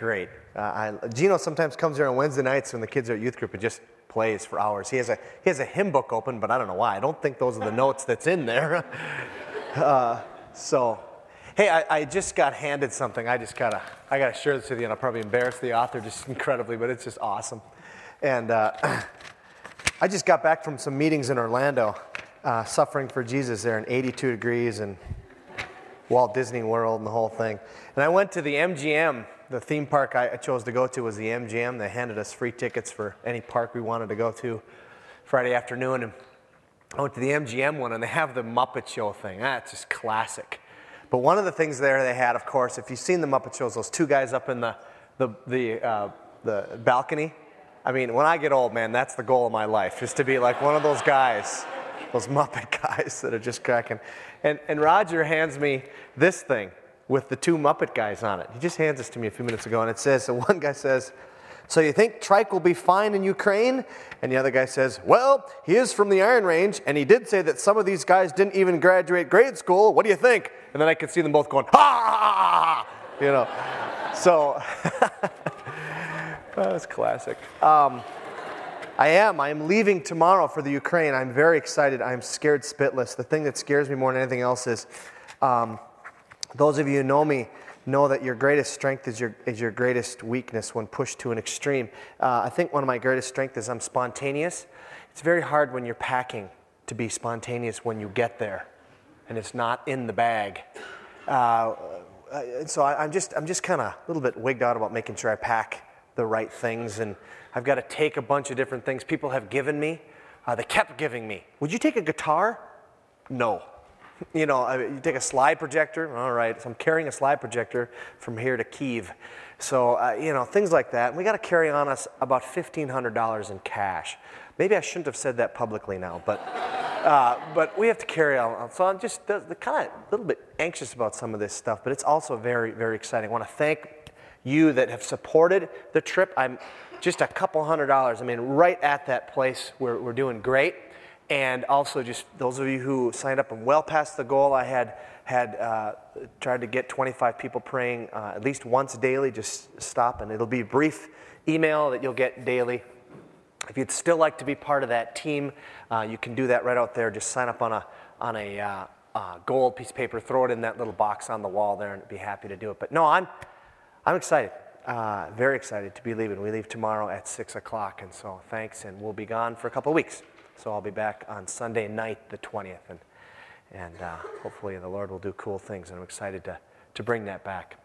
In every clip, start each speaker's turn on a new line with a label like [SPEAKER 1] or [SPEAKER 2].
[SPEAKER 1] great. Uh, I, Gino sometimes comes here on Wednesday nights when the kids are at youth group and just plays for hours. He has a, he has a hymn book open, but I don't know why. I don't think those are the notes that's in there. Uh, so, hey, I, I, just got handed something. I just gotta, I gotta share this with you, and I'll probably embarrass the author just incredibly, but it's just awesome. And uh, I just got back from some meetings in Orlando, uh, suffering for Jesus there in 82 degrees and Walt Disney World and the whole thing. And I went to the MGM the theme park I chose to go to was the MGM. They handed us free tickets for any park we wanted to go to Friday afternoon. And I went to the MGM one, and they have the Muppet Show thing. That's just classic. But one of the things there they had, of course, if you've seen the Muppet Shows, those two guys up in the, the, the, uh, the balcony. I mean, when I get old, man, that's the goal of my life, is to be like one of those guys, those Muppet guys that are just cracking. And, and Roger hands me this thing with the two Muppet guys on it. He just hands this to me a few minutes ago, and it says, so one guy says, so you think Trike will be fine in Ukraine? And the other guy says, Well, he is from the Iron Range, and he did say that some of these guys didn't even graduate grade school. What do you think? And then I could see them both going, Ha! You know. So, that's classic. Um, I am. I am leaving tomorrow for the Ukraine. I'm very excited. I'm scared spitless. The thing that scares me more than anything else is um, those of you who know me know that your greatest strength is your, is your greatest weakness when pushed to an extreme. Uh, I think one of my greatest strengths is I'm spontaneous. It's very hard when you're packing to be spontaneous when you get there and it's not in the bag. Uh, uh so I, am just, I'm just kind of a little bit wigged out about making sure I pack the right things. And I've got to take a bunch of different things people have given me. Uh, they kept giving me. Would you take a guitar? No. You know, you take a slide projector, all right, so I'm carrying a slide projector from here to Kiev. So, uh, you know, things like that. And we got to carry on us about $1,500 in cash. Maybe I shouldn't have said that publicly now, but, uh, but we have to carry on. So I'm just kind of a little bit anxious about some of this stuff, but it's also very, very exciting. I want to thank you that have supported the trip. I'm just a couple hundred dollars. I mean, right at that place, we're, we're doing great and also just those of you who signed up and well past the goal. I had had uh, tried to get 25 people praying uh, at least once daily. Just stop, and it'll be a brief email that you'll get daily. If you'd still like to be part of that team, uh, you can do that right out there. Just sign up on a on a uh, uh, gold piece of paper, throw it in that little box on the wall there, and be happy to do it. But no, I'm I'm excited. Uh, very excited to be leaving. We leave tomorrow at 6 o'clock, and so thanks, and we'll be gone for a couple of weeks. So I'll be back on Sunday night, the 20th, and, and uh, hopefully the Lord will do cool things, and I'm excited to, to bring that back.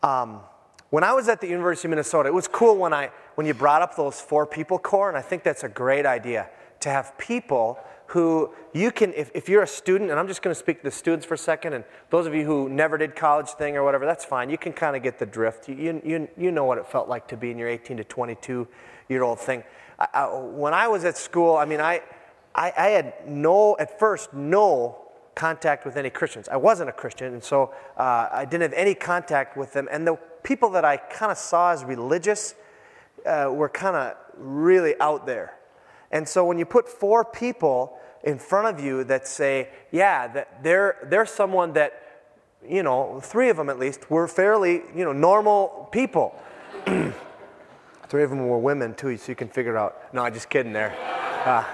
[SPEAKER 1] Um, when I was at the University of Minnesota, it was cool when, I, when you brought up those four people core, and I think that's a great idea to have people who you can, if, if you're a student, and I'm just going to speak to the students for a second, and those of you who never did college thing or whatever, that's fine. You can kind of get the drift. You, you, you know what it felt like to be in your 18 to 22 year old thing. I, when I was at school, I mean, I, I, I, had no, at first, no contact with any Christians. I wasn't a Christian, and so uh, I didn't have any contact with them. And the people that I kind of saw as religious uh, were kind of really out there. And so when you put four people in front of you that say, yeah, that they're, they're someone that, you know, three of them at least, were fairly, you know, normal people. Three of them were women too, so you can figure it out. No, I'm just kidding there. Uh,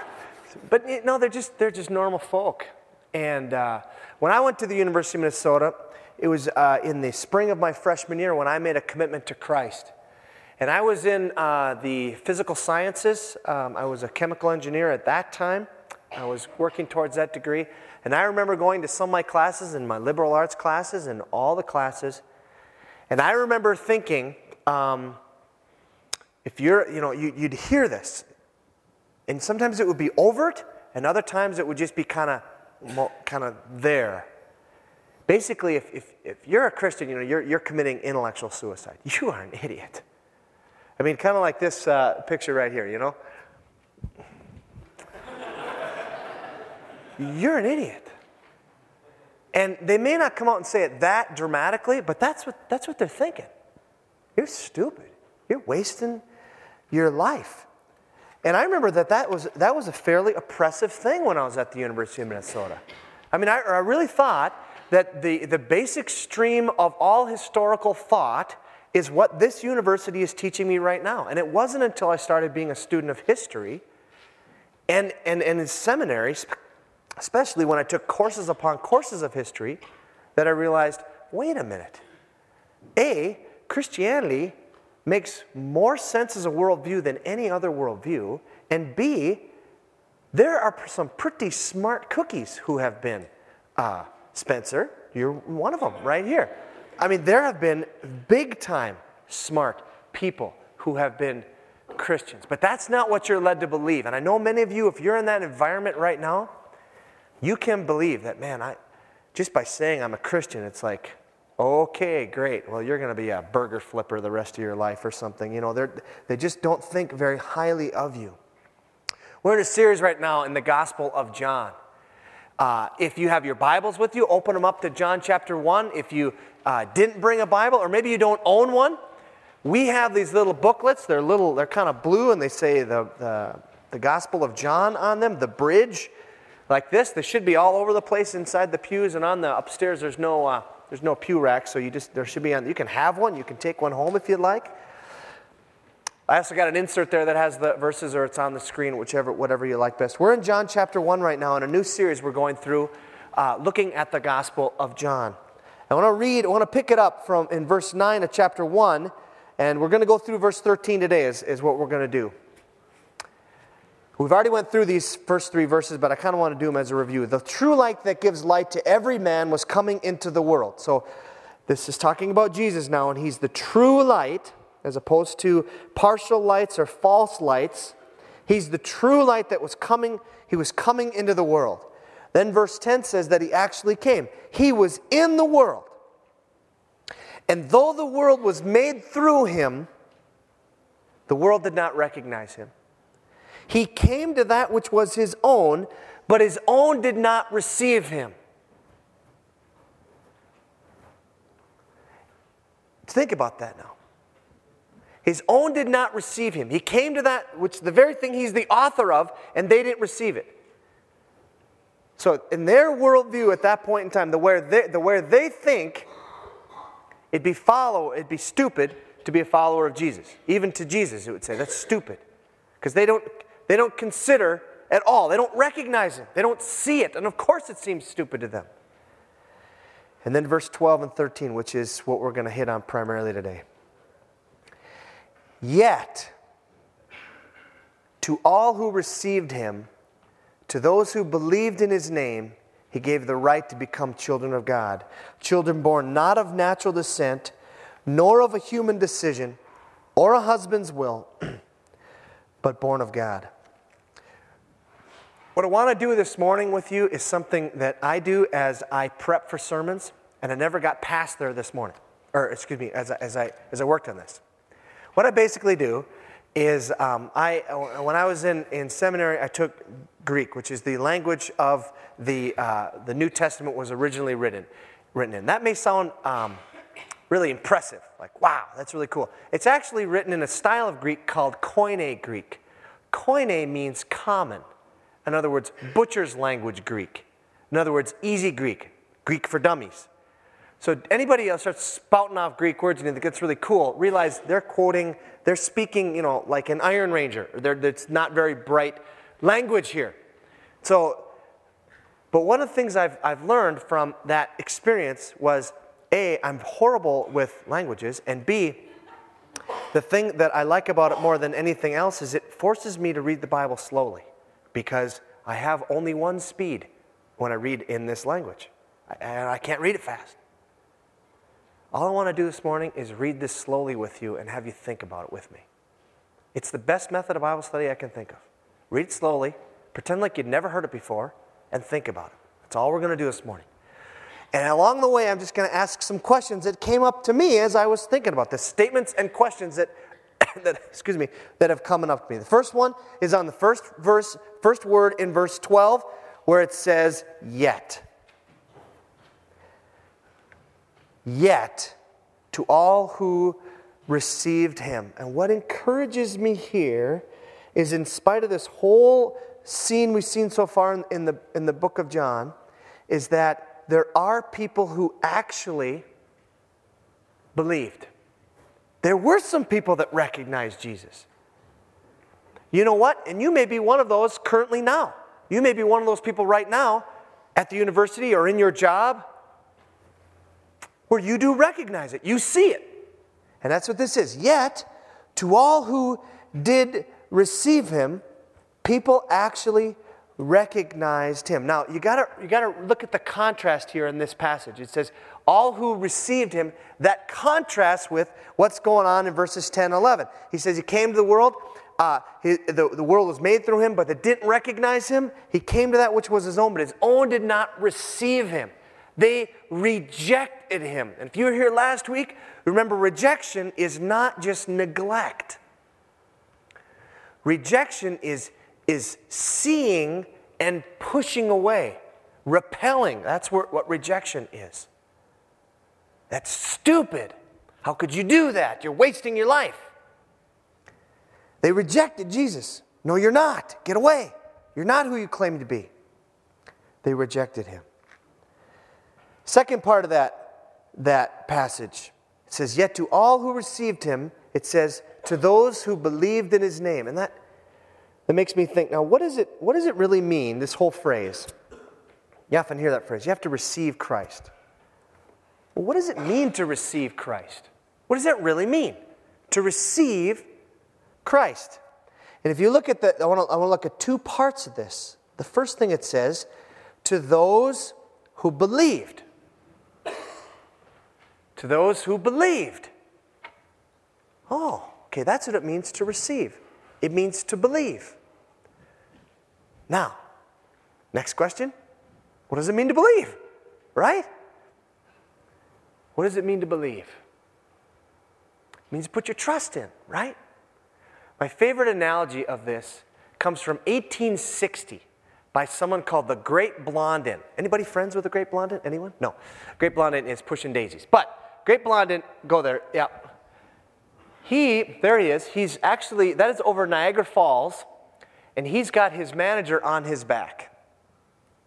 [SPEAKER 1] but no, they're just they're just normal folk. And uh, when I went to the University of Minnesota, it was uh, in the spring of my freshman year when I made a commitment to Christ. And I was in uh, the physical sciences. Um, I was a chemical engineer at that time. I was working towards that degree. And I remember going to some of my classes and my liberal arts classes and all the classes. And I remember thinking, um, if you're, you know, you, would hear this. And sometimes it would be overt, and other times it would just be kind of kind of there. Basically, if, if, if you're a Christian, you know, you're, you're committing intellectual suicide. You are an idiot. I mean, kind of like this uh, picture right here, you know? you're an idiot. And they may not come out and say it that dramatically, but that's what, that's what they're thinking. You're stupid. You're wasting your life. And I remember that that was, that was a fairly oppressive thing when I was at the University of Minnesota. I mean, I, I really thought that the, the basic stream of all historical thought is what this university is teaching me right now. And it wasn't until I started being a student of history and, and, and in seminary, especially when I took courses upon courses of history, that I realized wait a minute. A, Christianity makes more sense as a worldview than any other worldview. And B, there are some pretty smart cookies who have been, uh, Spencer, you're one of them right here. I mean, there have been big time smart people who have been Christians, but that's not what you're led to believe. And I know many of you, if you're in that environment right now, you can believe that, man, I, just by saying I'm a Christian, it's like, okay, great. Well, you're going to be a burger flipper the rest of your life or something. You know, they just don't think very highly of you. We're in a series right now in the Gospel of John. Uh, if you have your Bibles with you, open them up to John chapter 1. If you uh, didn't bring a Bible, or maybe you don't own one, we have these little booklets. They're little, they're kind of blue, and they say the, the, the Gospel of John on them, the bridge, like this. They should be all over the place inside the pews and on the upstairs. There's no, uh, there's no pew rack, so you just there should be on. You can have one. You can take one home if you'd like. I also got an insert there that has the verses, or it's on the screen, whichever, whatever you like best. We're in John chapter 1 right now in a new series we're going through uh, looking at the Gospel of John. I want to read, I want to pick it up from in verse 9 of chapter 1, and we're going to go through verse 13 today, is, is what we're going to do. We've already went through these first three verses, but I kind of want to do them as a review. The true light that gives light to every man was coming into the world. So this is talking about Jesus now, and he's the true light as opposed to partial lights or false lights. He's the true light that was coming, he was coming into the world. Then verse 10 says that he actually came. He was in the world. And though the world was made through him, the world did not recognize him. He came to that which was his own, but his own did not receive him. Think about that now. His own did not receive him. He came to that which the very thing he's the author of, and they didn't receive it. So, in their worldview at that point in time, the where they, the where they think it'd be follow, it'd be stupid to be a follower of Jesus. Even to Jesus, it would say that's stupid, because they don't they don't consider at all. They don't recognize it. They don't see it, and of course, it seems stupid to them. And then verse 12 and 13, which is what we're going to hit on primarily today. Yet, to all who received him, to those who believed in his name, he gave the right to become children of God. Children born not of natural descent, nor of a human decision, or a husband's will, but born of God. What I want to do this morning with you is something that I do as I prep for sermons, and I never got past there this morning, or excuse me, as I, as I, as I worked on this. What I basically do is um, I, when I was in, in seminary, I took Greek, which is the language of the, uh, the New Testament was originally written, written in. That may sound um, really impressive, like, wow, that's really cool. It's actually written in a style of Greek called Koine Greek. Koine means common. In other words, butcher's language Greek. In other words, easy Greek, Greek for dummies. So anybody else starts spouting off Greek words and you think it's really cool, realize they're quoting, they're speaking, you know, like an Iron Ranger. it's not very bright language here. So, but one of the things I've, I've learned from that experience was A, I'm horrible with languages, and B, the thing that I like about it more than anything else is it forces me to read the Bible slowly because I have only one speed when I read in this language. And I can't read it fast. All I want to do this morning is read this slowly with you and have you think about it with me. It's the best method of Bible study I can think of. Read it slowly, pretend like you'd never heard it before, and think about it. That's all we're going to do this morning. And along the way, I'm just going to ask some questions that came up to me as I was thinking about this. Statements and questions that, that excuse me, that have come up to me. The first one is on the first verse, first word in verse 12, where it says, yet. Yet to all who received him. And what encourages me here is, in spite of this whole scene we've seen so far in, the, in the book of John, is that there are people who actually believed. There were some people that recognized Jesus. You know what? And you may be one of those currently now. You may be one of those people right now at the university or in your job where you do recognize it. You see it. And that's what this is. Yet, to all who did receive him, people actually recognized him. Now, you gotta, you gotta look at the contrast here in this passage. It says, all who received him, that contrasts with what's going on in verses 10 and 11. He says, He came to the world, uh, he, the, the world was made through him, but they didn't recognize him. He came to that which was his own, but his own did not receive him. They rejected him. And if you were here last week, remember rejection is not just neglect. Rejection is, is seeing and pushing away, repelling. That's what, what rejection is. That's stupid. How could you do that? You're wasting your life. They rejected Jesus. No, you're not. Get away. You're not who you claim to be. They rejected him. Second part of that, that passage, it says, Yet to all who received him, it says, to those who believed in his name. And that, that makes me think, now, what, is it, what does it really mean, this whole phrase? You often hear that phrase. You have to receive Christ. Well, what does it mean to receive Christ? What does that really mean? To receive Christ. And if you look at the, I want to, I want to look at two parts of this. The first thing it says, to those who believed. To those who believed. Oh, okay, that's what it means to receive. It means to believe. Now, next question. What does it mean to believe? Right? What does it mean to believe? It means to put your trust in, right? My favorite analogy of this comes from 1860 by someone called the Great Blondin. Anybody friends with the Great Blondin? Anyone? No. Great Blondin is pushing daisies. But Great Blondin, go there. Yeah. He, there he is. He's actually, that is over Niagara Falls, and he's got his manager on his back.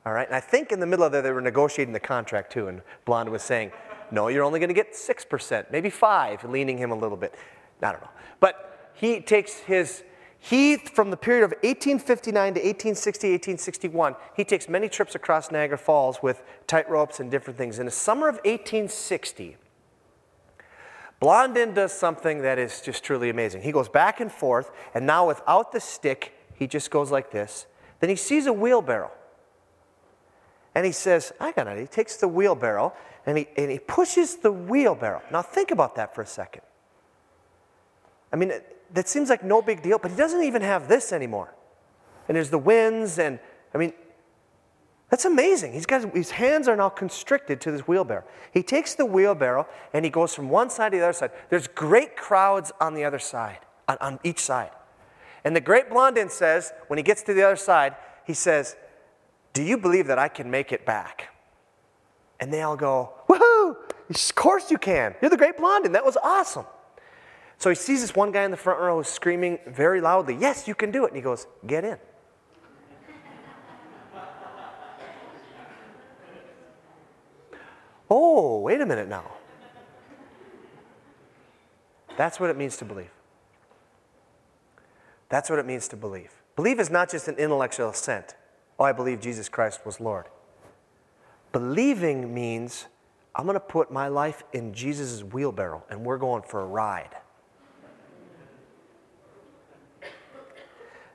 [SPEAKER 1] All right, and I think in the middle of there, they were negotiating the contract too, and Blonde was saying, no, you're only going to get 6%, maybe 5 leaning him a little bit. I don't know. But he takes his, he, from the period of 1859 to 1860, 1861, he takes many trips across Niagara Falls with tight ropes and different things. In the summer of 1860, Blondin does something that is just truly amazing. He goes back and forth, and now without the stick, he just goes like this. Then he sees a wheelbarrow. And he says, I got it. He takes the wheelbarrow and he, and he pushes the wheelbarrow. Now, think about that for a second. I mean, that seems like no big deal, but he doesn't even have this anymore. And there's the winds, and I mean, that's amazing. He's got his hands are now constricted to this wheelbarrow. He takes the wheelbarrow and he goes from one side to the other side. There's great crowds on the other side, on, on each side. And the great Blondin says, when he gets to the other side, he says, Do you believe that I can make it back? And they all go, Woohoo! Of course you can. You're the great Blondin. That was awesome. So he sees this one guy in the front row screaming very loudly, Yes, you can do it. And he goes, Get in. Oh, wait a minute now. That's what it means to believe. That's what it means to believe. Believe is not just an intellectual assent. Oh, I believe Jesus Christ was Lord. Believing means I'm going to put my life in Jesus' wheelbarrow and we're going for a ride.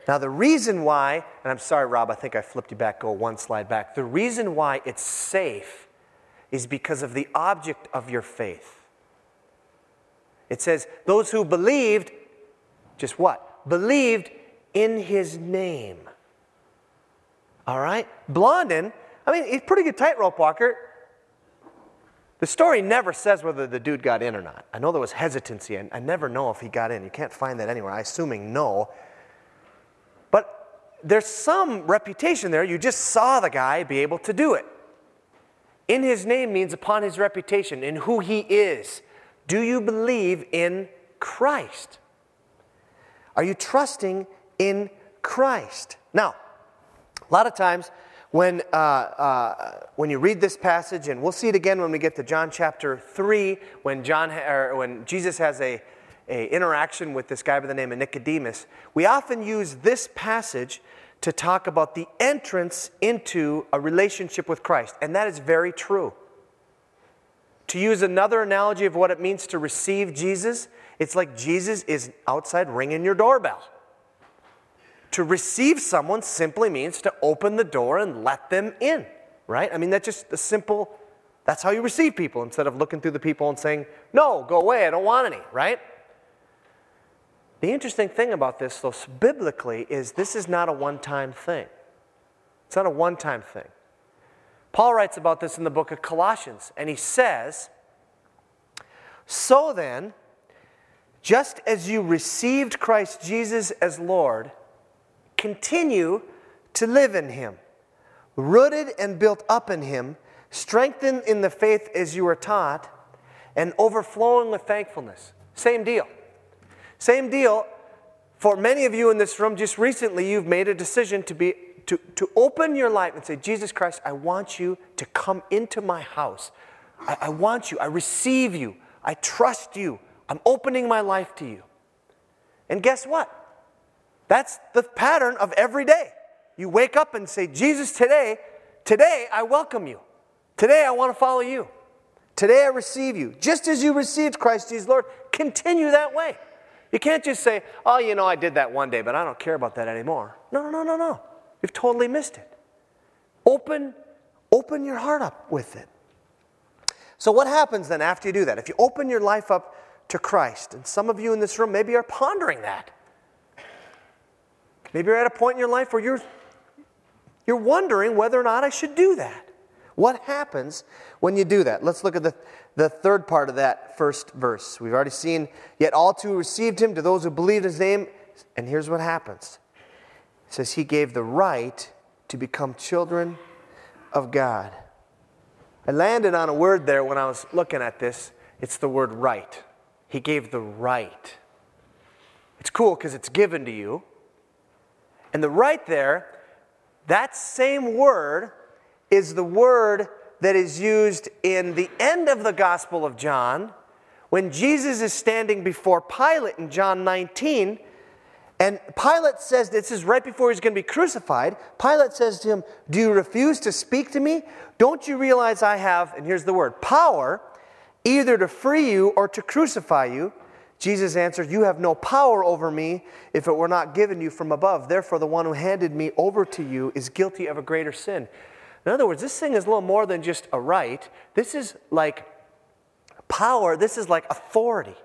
[SPEAKER 1] Now, the reason why, and I'm sorry, Rob, I think I flipped you back, go one slide back. The reason why it's safe is because of the object of your faith. It says, those who believed, just what? Believed in his name. All right? Blondin, I mean, he's a pretty good tightrope walker. The story never says whether the dude got in or not. I know there was hesitancy, and I never know if he got in. You can't find that anywhere. I'm assuming no But there's some reputation there. You just saw the guy be able to do it. In his name means upon his reputation, in who he is. Do you believe in Christ? Are you trusting in Christ? Now, a lot of times when, uh, uh, when you read this passage, and we'll see it again when we get to John chapter 3, when, John, or when Jesus has a, a interaction with this guy by the name of Nicodemus, we often use this passage to talk about the entrance into a relationship with Christ. And that is very true. To use another analogy of what it means to receive Jesus, it's like Jesus is outside ringing your doorbell. To receive someone simply means to open the door and let them in, right? I mean, that's just a simple, that's how you receive people instead of looking through the people and saying, no, go away, I don't want any, right? The interesting thing about this, though, biblically, is this is not a one time thing. It's not a one time thing. Paul writes about this in the book of Colossians, and he says, So then, just as you received Christ Jesus as Lord, continue to live in him, rooted and built up in him, strengthened in the faith as you were taught, and overflowing with thankfulness. Same deal. Same deal for many of you in this room, just recently you've made a decision to, be, to, to open your life and say, Jesus Christ, I want you to come into my house. I, I want you. I receive you. I trust you. I'm opening my life to you. And guess what? That's the pattern of every day. You wake up and say, Jesus, today, today I welcome you. Today I want to follow you. Today I receive you. Just as you received Christ Jesus Lord, continue that way. You can't just say, oh, you know, I did that one day, but I don't care about that anymore. No, no, no, no, no. You've totally missed it. Open, open your heart up with it. So, what happens then after you do that? If you open your life up to Christ, and some of you in this room maybe are pondering that. Maybe you're at a point in your life where you're, you're wondering whether or not I should do that. What happens when you do that? Let's look at the, the third part of that first verse. We've already seen, yet all two received him to those who believed his name. And here's what happens it says, He gave the right to become children of God. I landed on a word there when I was looking at this. It's the word right. He gave the right. It's cool because it's given to you. And the right there, that same word is the word that is used in the end of the Gospel of John when Jesus is standing before Pilate in John 19. And Pilate says, this is right before he's going to be crucified. Pilate says to him, Do you refuse to speak to me? Don't you realize I have, and here's the word, power either to free you or to crucify you? Jesus answered, You have no power over me if it were not given you from above. Therefore, the one who handed me over to you is guilty of a greater sin. In other words, this thing is a little more than just a right. This is like power, this is like authority.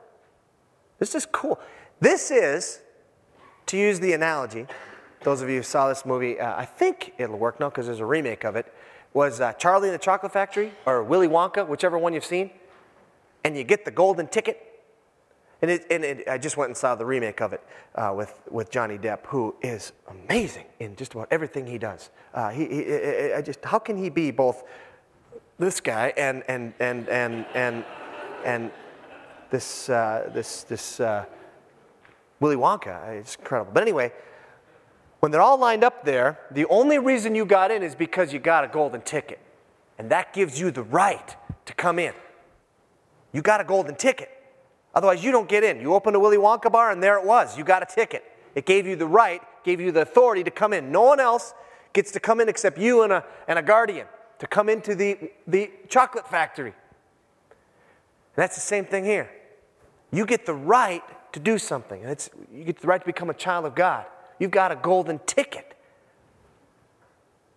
[SPEAKER 1] This is cool. This is, to use the analogy, those of you who saw this movie, uh, I think it'll work now because there's a remake of it, was uh, Charlie and the Chocolate Factory or Willy Wonka, whichever one you've seen, and you get the golden ticket and, it, and it, I just went and saw the remake of it uh, with, with Johnny Depp, who is amazing in just about everything he does. Uh, he, he, I just, how can he be both this guy and, and, and, and, and, and this, uh, this, this uh, Willy Wonka? It's incredible. But anyway, when they're all lined up there, the only reason you got in is because you got a golden ticket. And that gives you the right to come in. You got a golden ticket. Otherwise, you don't get in. You open a Willy Wonka bar, and there it was. You got a ticket. It gave you the right, gave you the authority to come in. No one else gets to come in except you and a, and a guardian to come into the, the chocolate factory. And that's the same thing here. You get the right to do something. It's, you get the right to become a child of God. You've got a golden ticket.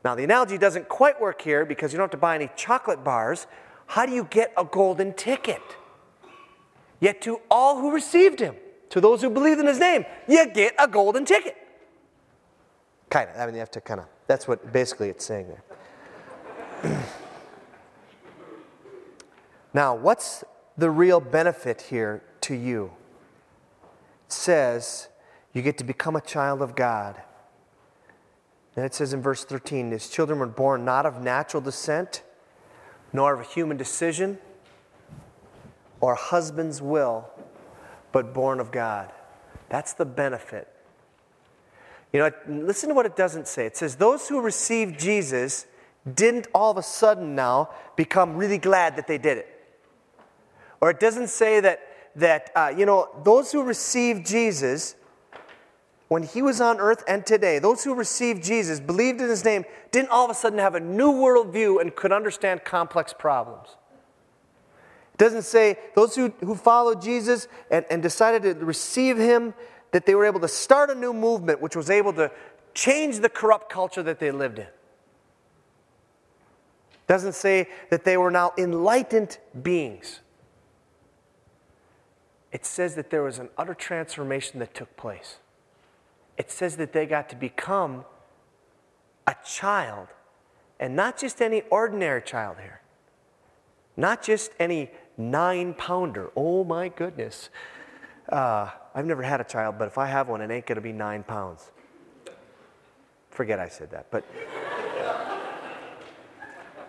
[SPEAKER 1] Now, the analogy doesn't quite work here because you don't have to buy any chocolate bars. How do you get a golden ticket? Yet to all who received him, to those who believed in his name, you get a golden ticket. Kind of. I mean, you have to kind of, that's what basically it's saying there. now, what's the real benefit here to you? It says you get to become a child of God. And it says in verse 13, his children were born not of natural descent, nor of a human decision or husband's will, but born of God. That's the benefit. You know, listen to what it doesn't say. It says, Those who received Jesus didn't all of a sudden now become really glad that they did it. Or it doesn't say that, that uh, you know, those who received Jesus, when he was on earth and today, those who received Jesus, believed in his name, didn't all of a sudden have a new worldview and could understand complex problems. It doesn't say those who, who followed Jesus and, and decided to receive him, that they were able to start a new movement which was able to change the corrupt culture that they lived in. Doesn't say that they were now enlightened beings. It says that there was an utter transformation that took place it says that they got to become a child, and not just any ordinary child here, not just any nine pounder. Oh my goodness. Uh, I've never had a child, but if I have one, it ain't going to be nine pounds. Forget I said that, but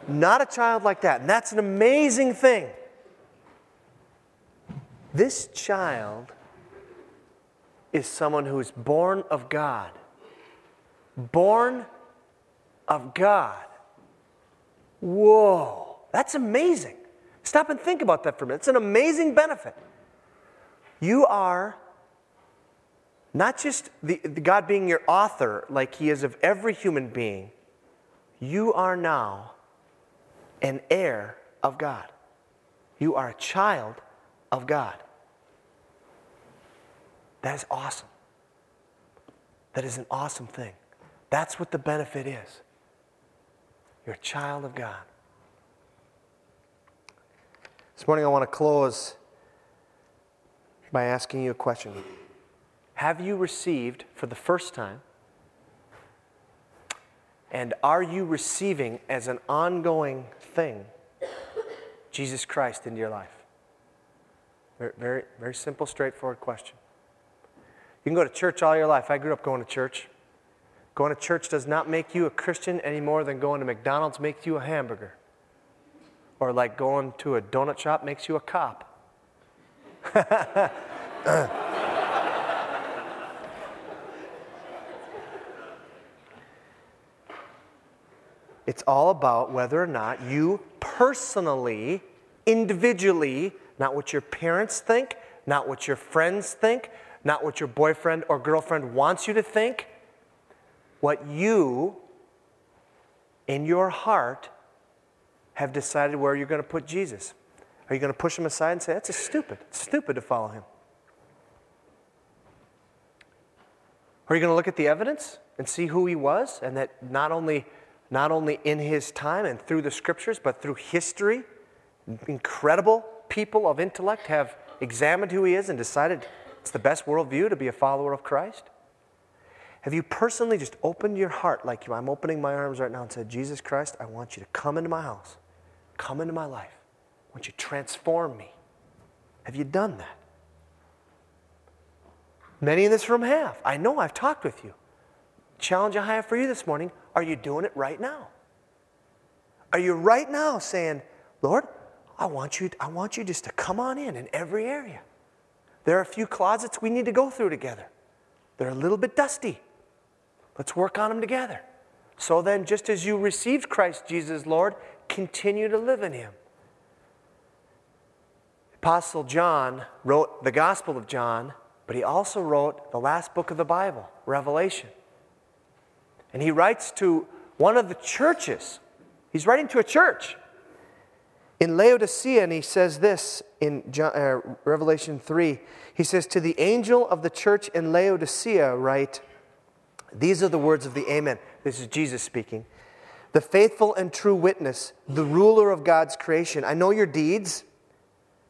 [SPEAKER 1] not a child like that. And that's an amazing thing. This child is someone who is born of God. Born of God. Whoa, that's amazing. Stop and think about that for a minute. It's an amazing benefit. You are not just the, the God being your author, like He is of every human being, you are now an heir of God. You are a child of God. That is awesome. That is an awesome thing. That's what the benefit is. You're a child of God. This morning, I want to close by asking you a question Have you received for the first time? And are you receiving as an ongoing thing Jesus Christ into your life? Very, very, very simple, straightforward question. You can go to church all your life. I grew up going to church. Going to church does not make you a Christian any more than going to McDonald's makes you a hamburger. Or like going to a donut shop makes you a cop. it's all about whether or not you personally, individually, not what your parents think, not what your friends think, not what your boyfriend or girlfriend wants you to think, what you, in your heart, have decided where you're going to put Jesus. Are you going to push him aside and say, that's stupid? It's stupid to follow him. Are you going to look at the evidence and see who he was and that not only, not only in his time and through the scriptures, but through history, incredible people of intellect have examined who he is and decided it's the best worldview to be a follower of Christ. Have you personally just opened your heart like? I'm opening my arms right now and said, Jesus Christ, I want you to come into my house, come into my life. I want you transform me. Have you done that? Many in this room have. I know I've talked with you. Challenge I have for you this morning are you doing it right now? Are you right now saying, Lord, I want you, I want you just to come on in in every area? There are a few closets we need to go through together. They're a little bit dusty. Let's work on them together. So then, just as you received Christ Jesus, Lord, continue to live in Him. Apostle John wrote the Gospel of John, but he also wrote the last book of the Bible, Revelation. And he writes to one of the churches. He's writing to a church in Laodicea, and he says this in John, uh, Revelation 3. He says, To the angel of the church in Laodicea, write, These are the words of the Amen. This is Jesus speaking. The faithful and true witness, the ruler of God's creation. I know your deeds,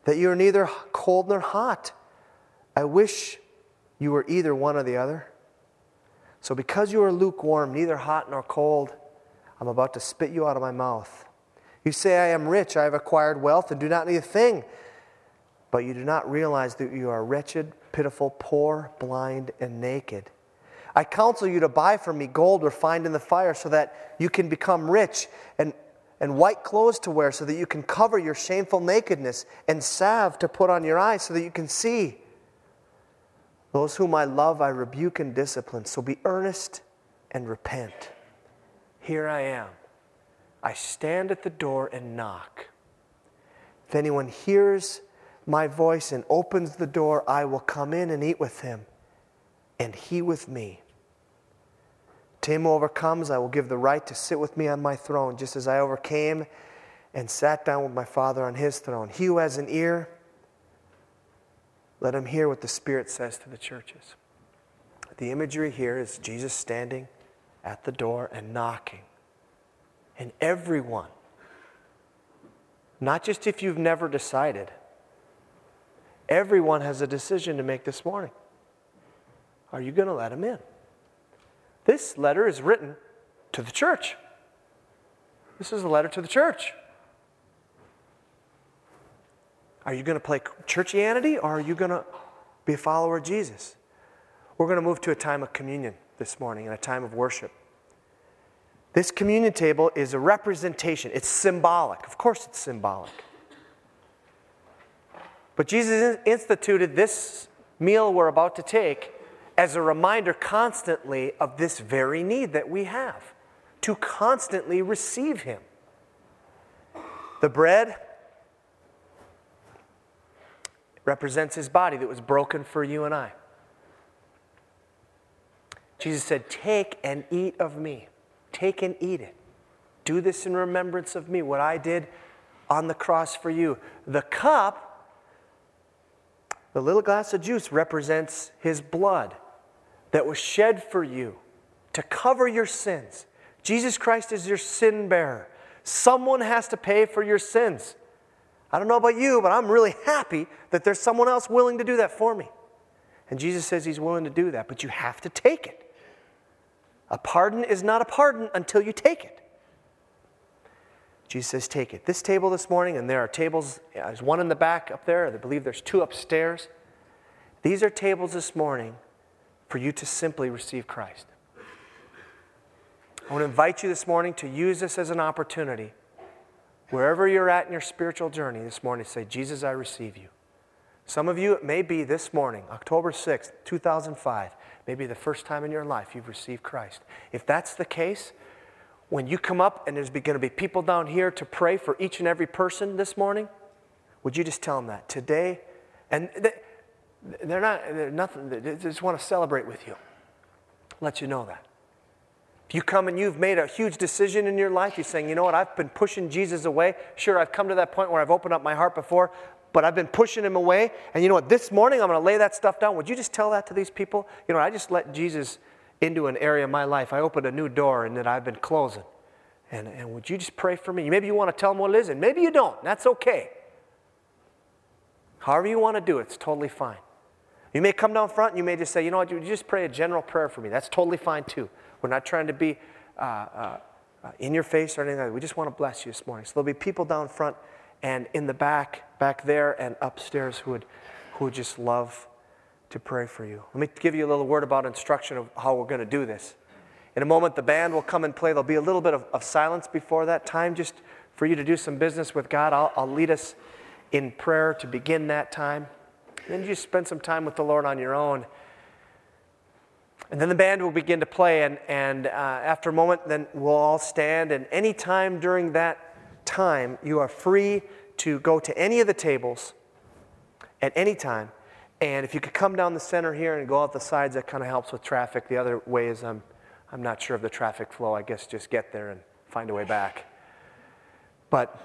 [SPEAKER 1] that you are neither cold nor hot. I wish you were either one or the other. So, because you are lukewarm, neither hot nor cold, I'm about to spit you out of my mouth. You say, I am rich, I have acquired wealth, and do not need a thing. But you do not realize that you are wretched, pitiful, poor, blind, and naked. I counsel you to buy from me gold refined in the fire so that you can become rich, and, and white clothes to wear so that you can cover your shameful nakedness, and salve to put on your eyes so that you can see. Those whom I love, I rebuke and discipline. So be earnest and repent. Here I am. I stand at the door and knock. If anyone hears my voice and opens the door, I will come in and eat with him, and he with me. To him who overcomes, I will give the right to sit with me on my throne, just as I overcame and sat down with my Father on his throne. He who has an ear, let him hear what the Spirit says to the churches. The imagery here is Jesus standing at the door and knocking. And everyone, not just if you've never decided, everyone has a decision to make this morning. Are you going to let him in? This letter is written to the church. This is a letter to the church. Are you going to play churchianity or are you going to be a follower of Jesus? We're going to move to a time of communion this morning and a time of worship. This communion table is a representation, it's symbolic. Of course, it's symbolic. But Jesus instituted this meal we're about to take as a reminder constantly of this very need that we have to constantly receive Him. The bread represents His body that was broken for you and I. Jesus said, Take and eat of me. Take and eat it. Do this in remembrance of me, what I did on the cross for you. The cup, the little glass of juice, represents His blood that was shed for you to cover your sins. Jesus Christ is your sin bearer. Someone has to pay for your sins. I don't know about you, but I'm really happy that there's someone else willing to do that for me. And Jesus says he's willing to do that, but you have to take it. A pardon is not a pardon until you take it. Jesus says, Take it. This table this morning, and there are tables, there's one in the back up there, I believe there's two upstairs. These are tables this morning for you to simply receive Christ. I want to invite you this morning to use this as an opportunity, wherever you're at in your spiritual journey this morning, say, Jesus, I receive you. Some of you, it may be this morning, October 6th, 2005, maybe the first time in your life you've received Christ. If that's the case, when you come up and there's going to be people down here to pray for each and every person this morning, would you just tell them that today? And they're not, they're nothing, they just want to celebrate with you. Let you know that. If you come and you've made a huge decision in your life, you're saying, you know what, I've been pushing Jesus away. Sure, I've come to that point where I've opened up my heart before, but I've been pushing him away. And you know what, this morning I'm going to lay that stuff down. Would you just tell that to these people? You know, I just let Jesus into an area of my life. I opened a new door and that I've been closing. And, and would you just pray for me? Maybe you want to tell them what it is, and maybe you don't. That's okay. However, you want to do it, it's totally fine. You may come down front and you may just say, you know what, you just pray a general prayer for me. That's totally fine too. We're not trying to be uh, uh, in your face or anything like that. We just want to bless you this morning. So there'll be people down front and in the back, back there and upstairs who would, who would just love to pray for you. Let me give you a little word about instruction of how we're going to do this. In a moment, the band will come and play. There'll be a little bit of, of silence before that time just for you to do some business with God. I'll, I'll lead us in prayer to begin that time. Then you just spend some time with the Lord on your own. And then the band will begin to play, and, and uh, after a moment, then we'll all stand. And any time during that time, you are free to go to any of the tables at any time. And if you could come down the center here and go out the sides, that kind of helps with traffic. The other way is I'm, I'm not sure of the traffic flow. I guess just get there and find a way back. But,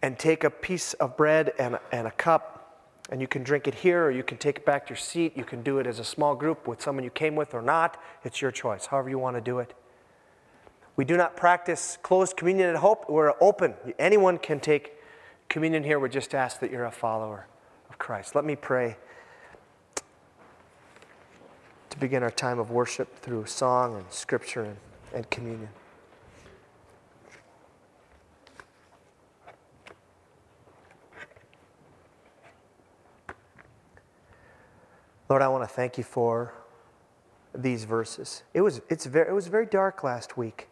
[SPEAKER 1] and take a piece of bread and, and a cup and you can drink it here or you can take it back to your seat. You can do it as a small group with someone you came with or not. It's your choice, however you want to do it. We do not practice closed communion at Hope. We're open. Anyone can take communion here. We just ask that you're a follower of Christ. Let me pray to begin our time of worship through song and scripture and, and communion. Lord, I want to thank you for these verses. It was, it's very, it was very dark last week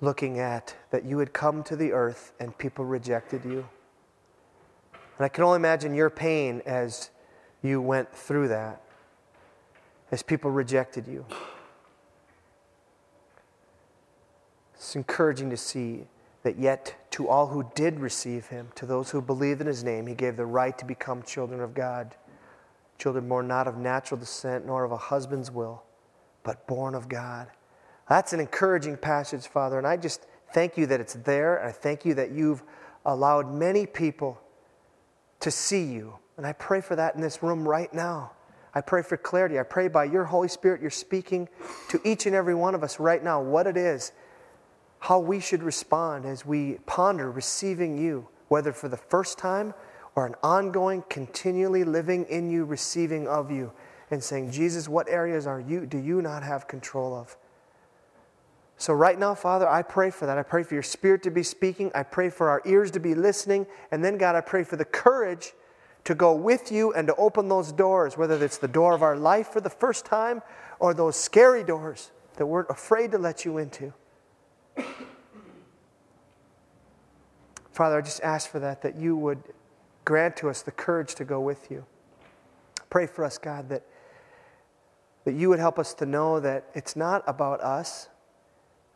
[SPEAKER 1] looking at that you had come to the earth and people rejected you. And I can only imagine your pain as you went through that, as people rejected you. It's encouraging to see that yet To all who did receive him, to those who believed in his name, he gave the right to become children of God. Children born not of natural descent nor of a husband's will, but born of God. That's an encouraging passage, Father, and I just thank you that it's there. I thank you that you've allowed many people to see you. And I pray for that in this room right now. I pray for clarity. I pray by your Holy Spirit, you're speaking to each and every one of us right now what it is, how we should respond as we ponder receiving you, whether for the first time or an ongoing, continually living in you, receiving of you, and saying, Jesus, what areas are you, do you not have control of? So, right now, Father, I pray for that. I pray for your spirit to be speaking. I pray for our ears to be listening. And then, God, I pray for the courage to go with you and to open those doors, whether it's the door of our life for the first time or those scary doors that we're afraid to let you into. Father, I just ask for that, that you would grant to us the courage to go with you. Pray for us, God, that, that you would help us to know that it's not about us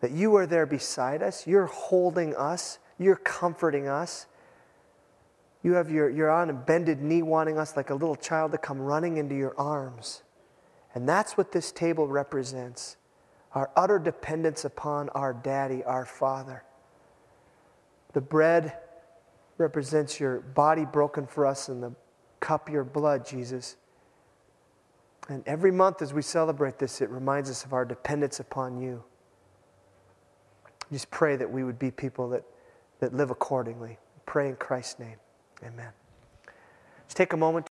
[SPEAKER 1] that you are there beside us. You're holding us. You're comforting us. You have your, you're on a bended knee, wanting us like a little child to come running into your arms. And that's what this table represents our utter dependence upon our daddy, our father. The bread represents your body broken for us, and the cup, your blood, Jesus. And every month as we celebrate this, it reminds us of our dependence upon you. Just pray that we would be people that, that live accordingly. Pray in Christ's name. Amen. Just take a moment.